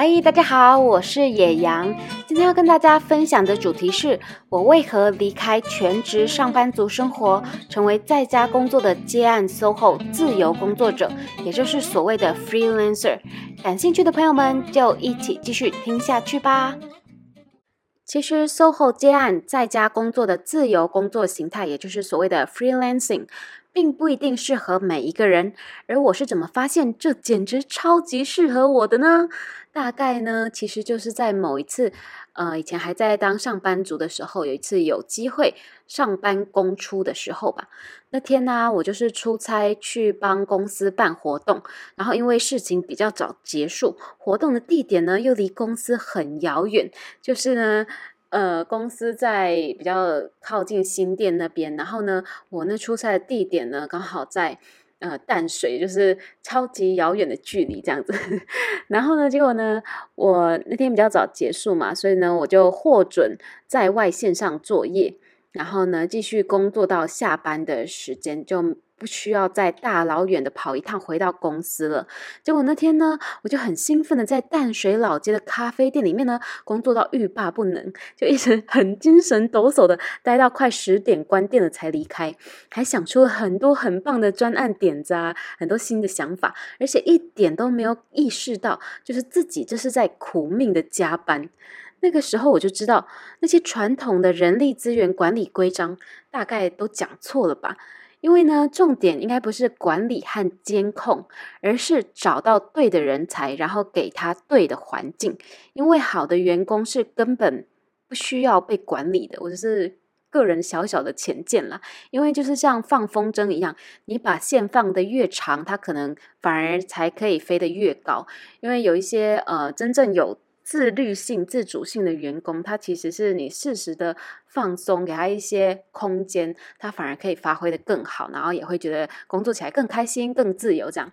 嗨，大家好，我是野羊。今天要跟大家分享的主题是我为何离开全职上班族生活，成为在家工作的接案 SOHO 自由工作者，也就是所谓的 freelancer。感兴趣的朋友们就一起继续听下去吧。其实 SOHO 接案在家工作的自由工作形态，也就是所谓的 freelancing。并不一定适合每一个人，而我是怎么发现这简直超级适合我的呢？大概呢，其实就是在某一次，呃，以前还在当上班族的时候，有一次有机会上班公出的时候吧。那天呢，我就是出差去帮公司办活动，然后因为事情比较早结束，活动的地点呢又离公司很遥远，就是呢。呃，公司在比较靠近新店那边，然后呢，我那出差的地点呢，刚好在呃淡水，就是超级遥远的距离这样子。然后呢，结果呢，我那天比较早结束嘛，所以呢，我就获准在外线上作业，然后呢，继续工作到下班的时间就。不需要再大老远的跑一趟回到公司了。结果那天呢，我就很兴奋的在淡水老街的咖啡店里面呢，工作到欲罢不能，就一直 很精神抖擞的待到快十点关店了才离开，还想出了很多很棒的专案点子啊，很多新的想法，而且一点都没有意识到，就是自己这是在苦命的加班。那个时候我就知道，那些传统的人力资源管理规章大概都讲错了吧。因为呢，重点应该不是管理和监控，而是找到对的人才，然后给他对的环境。因为好的员工是根本不需要被管理的。我就是个人小小的浅见啦。因为就是像放风筝一样，你把线放得越长，它可能反而才可以飞得越高。因为有一些呃，真正有。自律性、自主性的员工，他其实是你适时的放松，给他一些空间，他反而可以发挥的更好，然后也会觉得工作起来更开心、更自由。这样，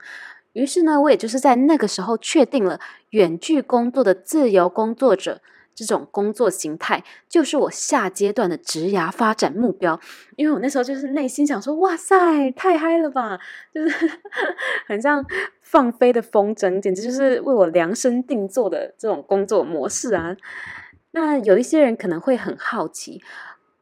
于是呢，我也就是在那个时候确定了远距工作的自由工作者。这种工作形态就是我下阶段的职涯发展目标，因为我那时候就是内心想说，哇塞，太嗨了吧，就是 很像放飞的风筝，简直就是为我量身定做的这种工作模式啊。那有一些人可能会很好奇。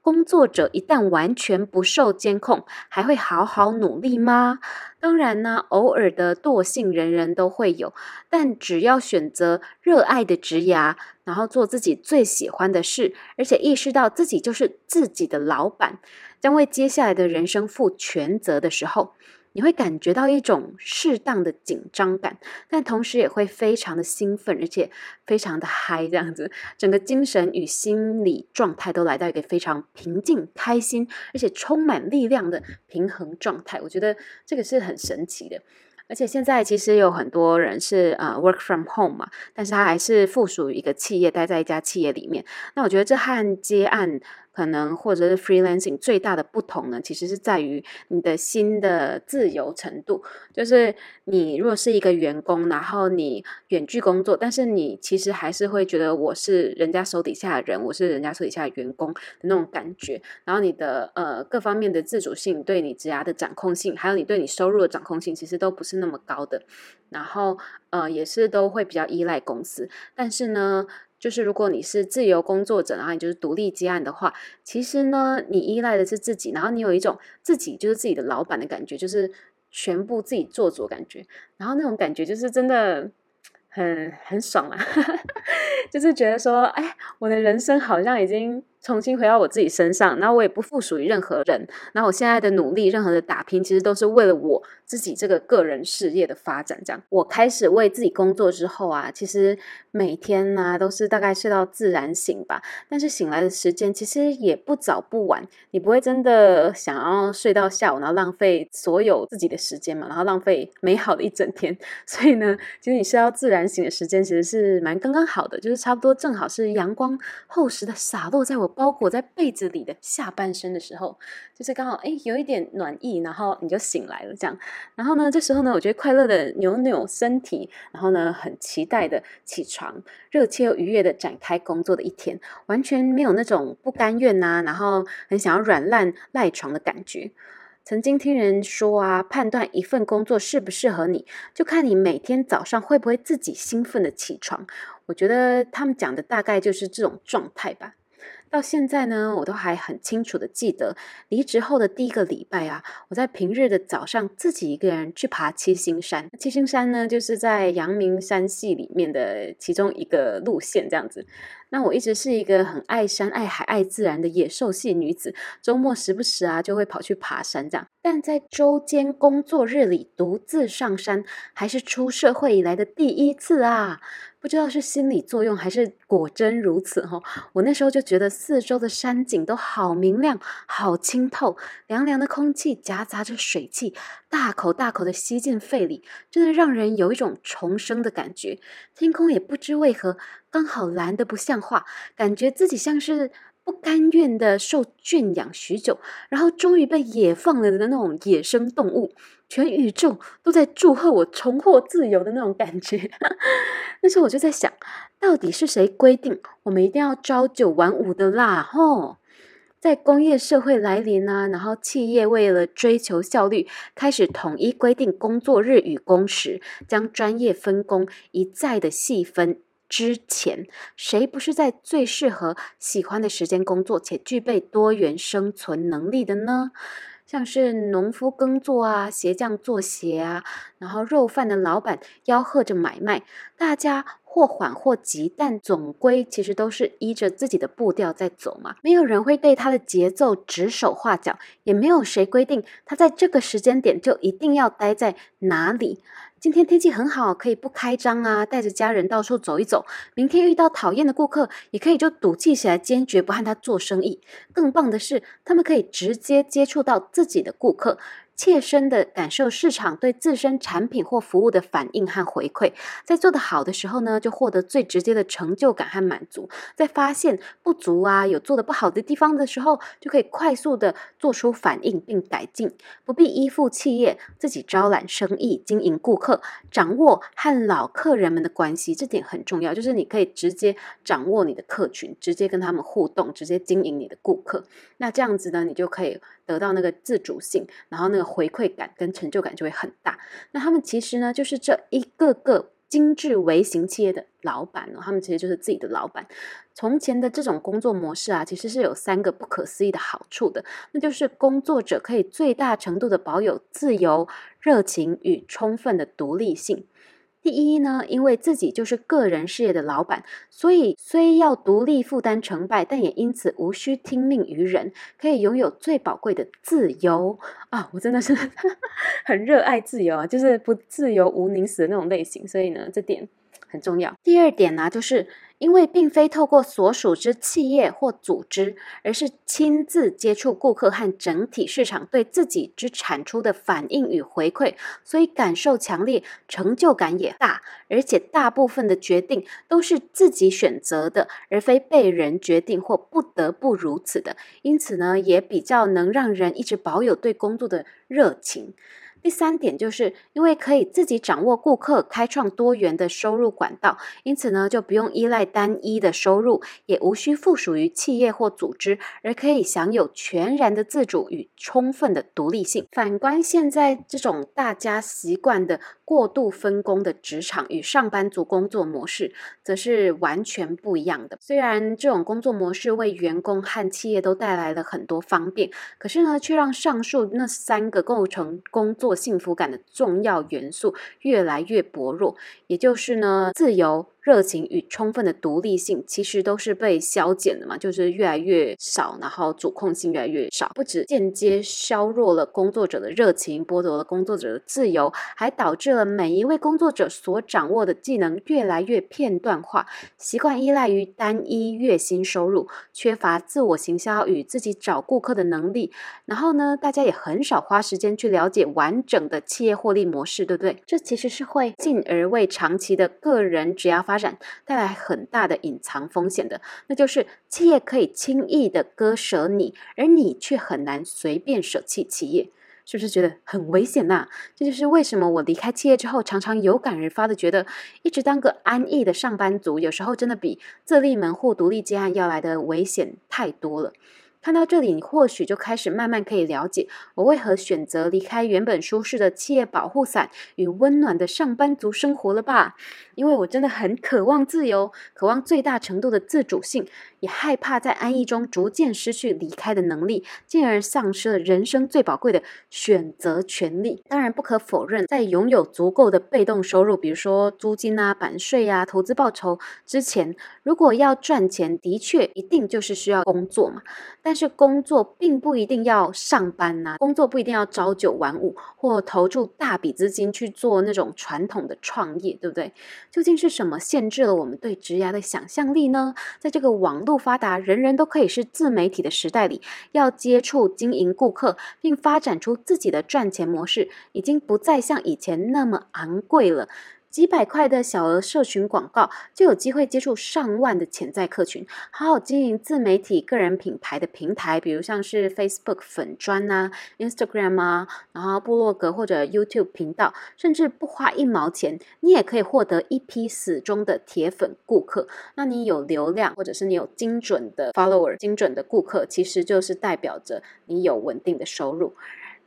工作者一旦完全不受监控，还会好好努力吗？当然呢，偶尔的惰性人人都会有，但只要选择热爱的职涯，然后做自己最喜欢的事，而且意识到自己就是自己的老板，将为接下来的人生负全责的时候。你会感觉到一种适当的紧张感，但同时也会非常的兴奋，而且非常的嗨，这样子，整个精神与心理状态都来到一个非常平静、开心，而且充满力量的平衡状态。我觉得这个是很神奇的。而且现在其实有很多人是呃 work from home 嘛，但是他还是附属于一个企业，待在一家企业里面。那我觉得这和接案。可能或者是 freelancing 最大的不同呢，其实是在于你的心的自由程度。就是你如果是一个员工，然后你远距工作，但是你其实还是会觉得我是人家手底下的人，我是人家手底下的员工的那种感觉。然后你的呃各方面的自主性，对你职涯的掌控性，还有你对你收入的掌控性，其实都不是那么高的。然后呃也是都会比较依赖公司，但是呢。就是如果你是自由工作者，然后你就是独立接案的话，其实呢，你依赖的是自己，然后你有一种自己就是自己的老板的感觉，就是全部自己做主的感觉，然后那种感觉就是真的很很爽啊，就是觉得说，哎，我的人生好像已经。重新回到我自己身上，然后我也不附属于任何人。然后我现在的努力，任何的打拼，其实都是为了我自己这个个人事业的发展。这样，我开始为自己工作之后啊，其实每天呢、都是大概睡到自然醒吧。但是醒来的时间其实也不早不晚，你不会真的想要睡到下午，然后浪费所有自己的时间嘛，然后浪费美好的一整天。所以呢，其实你睡到自然醒的时间其实是蛮刚刚好的，就是差不多正好是阳光厚实的洒落在我。包裹在被子里的下半身的时候，就是刚好哎，有一点暖意，然后你就醒来了，这样。然后呢，这时候呢，我觉得快乐的扭扭身体，然后呢，很期待的起床，热切又愉悦的展开工作的一天，完全没有那种不甘愿呐、啊，然后很想要软烂赖床的感觉。曾经听人说啊，判断一份工作适不适合你，就看你每天早上会不会自己兴奋的起床。我觉得他们讲的大概就是这种状态吧。到现在呢，我都还很清楚的记得，离职后的第一个礼拜啊，我在平日的早上自己一个人去爬七星山。七星山呢，就是在阳明山系里面的其中一个路线，这样子。那我一直是一个很爱山、爱海、爱自然的野兽系女子，周末时不时啊就会跑去爬山这样。但在周间工作日里独自上山，还是出社会以来的第一次啊！不知道是心理作用还是果真如此哈，我那时候就觉得四周的山景都好明亮、好清透，凉凉的空气夹杂着水汽，大口大口的吸进肺里，真的让人有一种重生的感觉。天空也不知为何刚好蓝得不像话，感觉自己像是不甘愿的受圈养许久，然后终于被野放了的那种野生动物。全宇宙都在祝贺我重获自由的那种感觉。那时候我就在想，到底是谁规定我们一定要朝九晚五的啦？吼，在工业社会来临啊，然后企业为了追求效率，开始统一规定工作日与工时，将专业分工一再的细分之前，谁不是在最适合、喜欢的时间工作，且具备多元生存能力的呢？像是农夫耕作啊，鞋匠做鞋啊，然后肉贩的老板吆喝着买卖，大家或缓或急，但总归其实都是依着自己的步调在走嘛。没有人会对他的节奏指手画脚，也没有谁规定他在这个时间点就一定要待在哪里。今天天气很好，可以不开张啊，带着家人到处走一走。明天遇到讨厌的顾客，也可以就赌气起来，坚决不和他做生意。更棒的是，他们可以直接接触到自己的顾客。切身的感受市场对自身产品或服务的反应和回馈，在做得好的时候呢，就获得最直接的成就感和满足；在发现不足啊，有做得不好的地方的时候，就可以快速的做出反应并改进，不必依附企业，自己招揽生意、经营顾客、掌握和老客人们的关系，这点很重要，就是你可以直接掌握你的客群，直接跟他们互动，直接经营你的顾客。那这样子呢，你就可以得到那个自主性，然后那个。回馈感跟成就感就会很大。那他们其实呢，就是这一个个精致微型企业的老板哦，他们其实就是自己的老板。从前的这种工作模式啊，其实是有三个不可思议的好处的，那就是工作者可以最大程度的保有自由、热情与充分的独立性。第一呢，因为自己就是个人事业的老板，所以虽要独立负担成败，但也因此无需听命于人，可以拥有最宝贵的自由啊！我真的是 很热爱自由啊，就是不自由无宁死的那种类型，所以呢，这点很重要。第二点呢，就是。因为并非透过所属之企业或组织，而是亲自接触顾客和整体市场对自己之产出的反应与回馈，所以感受强烈，成就感也大，而且大部分的决定都是自己选择的，而非被人决定或不得不如此的。因此呢，也比较能让人一直保有对工作的热情。第三点就是因为可以自己掌握顾客，开创多元的收入管道，因此呢，就不用依赖单一的收入，也无需附属于企业或组织，而可以享有全然的自主与充分的独立性。反观现在这种大家习惯的过度分工的职场与上班族工作模式，则是完全不一样的。虽然这种工作模式为员工和企业都带来了很多方便，可是呢，却让上述那三个构成工作幸福感的重要元素越来越薄弱，也就是呢，自由。热情与充分的独立性其实都是被削减的嘛，就是越来越少，然后主控性越来越少，不止间接削弱了工作者的热情，剥夺了工作者的自由，还导致了每一位工作者所掌握的技能越来越片段化，习惯依赖于单一月薪收入，缺乏自我行销与自己找顾客的能力，然后呢，大家也很少花时间去了解完整的企业获利模式，对不对？这其实是会进而为长期的个人职业发展带来很大的隐藏风险的，那就是企业可以轻易的割舍你，而你却很难随便舍弃企业，是不是觉得很危险呐？这就是为什么我离开企业之后，常常有感而发的觉得，一直当个安逸的上班族，有时候真的比自立门户、独立接案要来的危险太多了。看到这里，你或许就开始慢慢可以了解我为何选择离开原本舒适的企业保护伞与温暖的上班族生活了吧？因为我真的很渴望自由，渴望最大程度的自主性，也害怕在安逸中逐渐失去离开的能力，进而丧失了人生最宝贵的选择权利。当然，不可否认，在拥有足够的被动收入，比如说租金啊、版税啊、投资报酬之前，如果要赚钱，的确一定就是需要工作嘛。但是工作并不一定要上班呐、工作不一定要朝九晚五，或投注大笔资金去做那种传统的创业，对不对？究竟是什么限制了我们对职涯的想象力呢？在这个网络不发达、人人都可以是自媒体的时代里，要接触、经营顾客，并发展出自己的赚钱模式，已经不再像以前那么昂贵了。几百块的小额社群广告，就有机会接触上万的潜在客群。好好经营自媒体个人品牌的平台，比如像是 Facebook 粉专啊、Instagram 啊，然后部落格或者 YouTube 频道，甚至不花一毛钱，你也可以获得一批死忠的铁粉顾客。那你有流量，或者是你有精准的 follower、精准的顾客，其实就是代表着你有稳定的收入。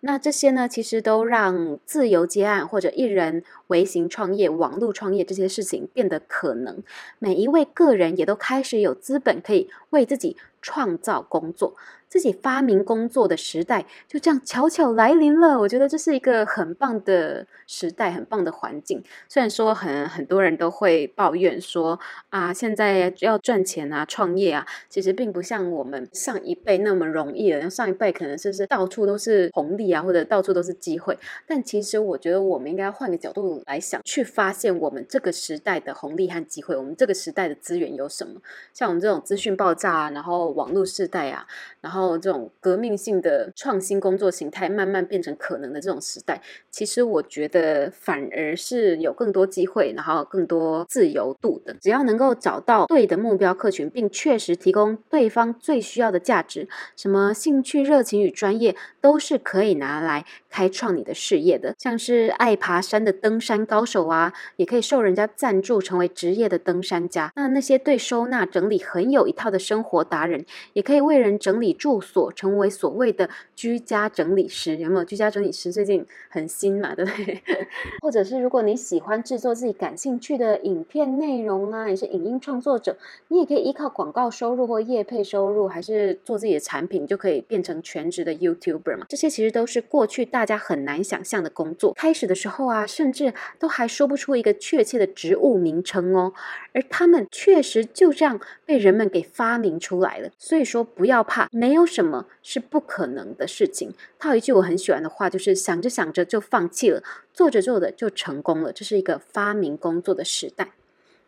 那这些呢，其实都让自由接案或者一人微型创业、网络创业这些事情变得可能。每一位个人也都开始有资本可以为自己创造工作。自己发明工作的时代就这样悄悄来临了。我觉得这是一个很棒的时代，很棒的环境。虽然说很很多人都会抱怨说啊，现在要赚钱啊，创业啊，其实并不像我们上一辈那么容易了。上一辈可能是是到处都是红利啊，或者到处都是机会。但其实我觉得我们应该换个角度来想，去发现我们这个时代的红利和机会。我们这个时代的资源有什么？像我们这种资讯爆炸啊，然后网络时代啊，然后。这种革命性的创新工作形态慢慢变成可能的这种时代，其实我觉得反而是有更多机会，然后更多自由度的。只要能够找到对的目标客群，并确实提供对方最需要的价值，什么兴趣、热情与专业都是可以拿来开创你的事业的。像是爱爬山的登山高手啊，也可以受人家赞助成为职业的登山家。那那些对收纳整理很有一套的生活达人，也可以为人整理。住所成为所谓的居家整理师，有没有？居家整理师最近很新嘛，对不对？或者是如果你喜欢制作自己感兴趣的影片内容啊，也是影音创作者，你也可以依靠广告收入或业配收入，还是做自己的产品，就可以变成全职的 YouTuber 嘛。这些其实都是过去大家很难想象的工作。开始的时候啊，甚至都还说不出一个确切的职务名称哦，而他们确实就这样被人们给发明出来了。所以说，不要怕，没。有什么是不可能的事情。套一句我很喜欢的话，就是想着想着就放弃了，做着做着就成功了。这是一个发明工作的时代。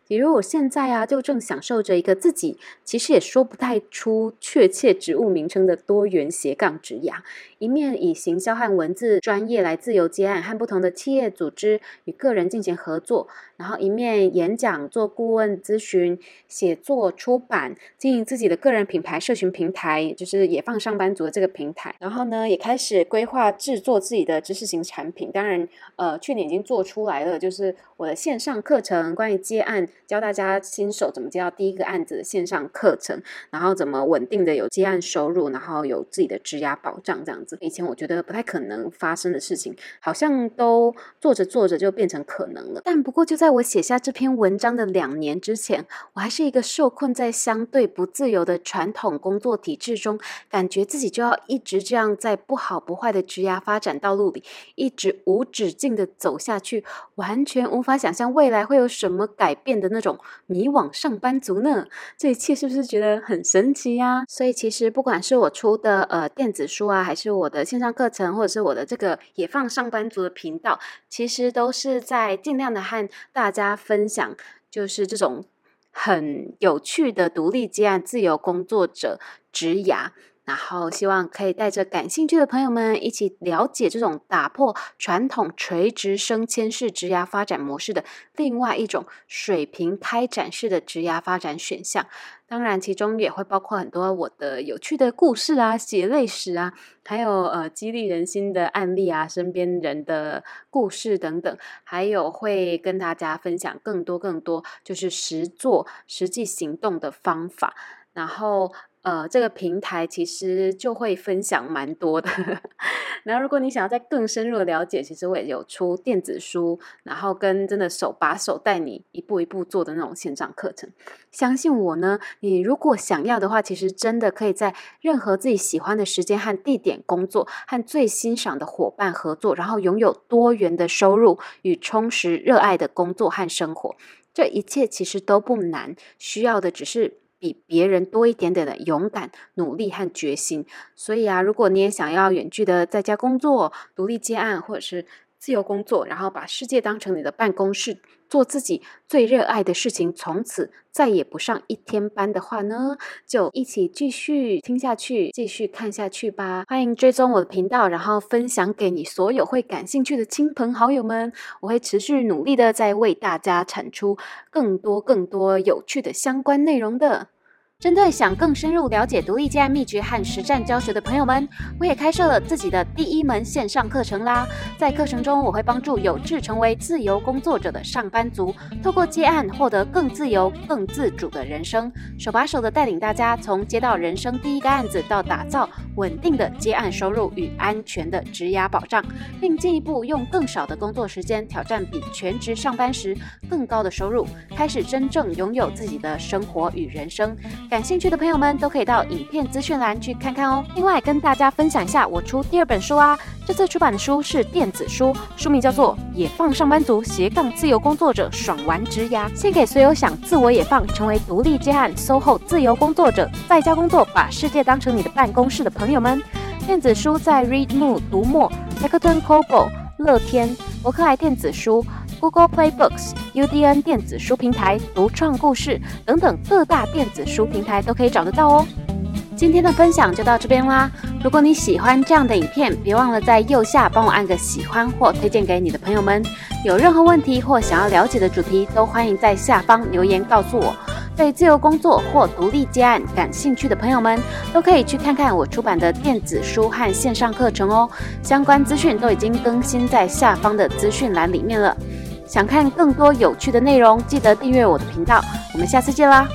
比如我现在啊，就正享受着一个自己其实也说不太出确切职务名称的多元斜杠职涯，一面以行销和文字专业来自由接案，和不同的企业组织与个人进行合作，然后一面演讲、做顾问咨询、写作、出版，经营自己的个人品牌、社群平台，就是野放上班族的这个平台。然后呢，也开始规划制作自己的知识型产品。当然，呃，去年已经做出来了，就是我的线上课程，关于接案。教大家新手怎么接到第一个案子的线上课程，然后怎么稳定的有接案收入，然后有自己的职涯保障这样子。以前我觉得不太可能发生的事情，好像都做着做着就变成可能了。但不过就在我写下这篇文章的两年之前，我还是一个受困在相对不自由的传统工作体制中，感觉自己就要一直这样在不好不坏的职涯发展道路里，一直无止境的走下去，完全无法想象未来会有什么改变的那种迷惘上班族呢？这一切是不是觉得很神奇呀？所以其实不管是我出的呃电子书啊，还是我的线上课程，或者是我的这个野放上班族的频道，其实都是在尽量的和大家分享，就是这种很有趣的独立接案自由工作者职涯。然后希望可以带着感兴趣的朋友们一起了解这种打破传统垂直升迁式职涯发展模式的另外一种水平开展式的职涯发展选项。当然，其中也会包括很多我的有趣的故事啊、血泪史啊，还有呃激励人心的案例啊、身边人的故事等等，还有会跟大家分享更多更多就是实作、实际行动的方法。然后，呃，这个平台其实就会分享蛮多的。然后，如果你想要再更深入的了解，其实我也有出电子书，然后跟真的手把手带你一步一步做的那种线上课程。相信我呢，你如果想要的话，其实真的可以在任何自己喜欢的时间和地点工作，和最欣赏的伙伴合作，然后拥有多元的收入与充实热爱的工作和生活。这一切其实都不难，需要的只是。比别人多一点点的勇敢、努力和决心。所以啊，如果你也想要远距的在家工作、独立接案，或者是自由工作，然后把世界当成你的办公室，做自己最热爱的事情，从此再也不上一天班的话呢，就一起继续听下去，继续看下去吧。欢迎追踪我的频道，然后分享给你所有会感兴趣的亲朋好友们。我会持续努力的，在为大家产出更多更多有趣的相关内容的。针对想更深入了解独立接案秘诀和实战教学的朋友们，我也开设了自己的第一门线上课程啦！在课程中，我会帮助有志成为自由工作者的上班族，透过接案获得更自由、更自主的人生，手把手的带领大家从接到人生第一个案子，到打造稳定的接案收入与安全的职涯保障，并进一步用更少的工作时间挑战比全职上班时更高的收入，开始真正拥有自己的生活与人生。感兴趣的朋友们都可以到影片资讯栏去看看哦。另外，跟大家分享一下，我出第二本书啊。这次出版的书是电子书，书名叫做《野放上班族斜杠自由工作者爽玩职涯》，献给所有想自我野放，成为独立接案 SOHO 自由工作者，在家工作，把世界当成你的办公室的朋友们。电子书在 Readmoo、读墨、Rakuten Kobo、乐天、博客来电子书。Google Play Books、UDN 电子书平台、独创故事等等各大电子书平台都可以找得到哦。今天的分享就到这边啦。如果你喜欢这样的影片，别忘了在右下帮我按个喜欢或推荐给你的朋友们。有任何问题或想要了解的主题，都欢迎在下方留言告诉我。对自由工作或独立接案感兴趣的朋友们，都可以去看看我出版的电子书和线上课程哦。相关资讯都已经更新在下方的资讯栏里面了。想看更多有趣的内容，记得订阅我的频道。我们下次见啦！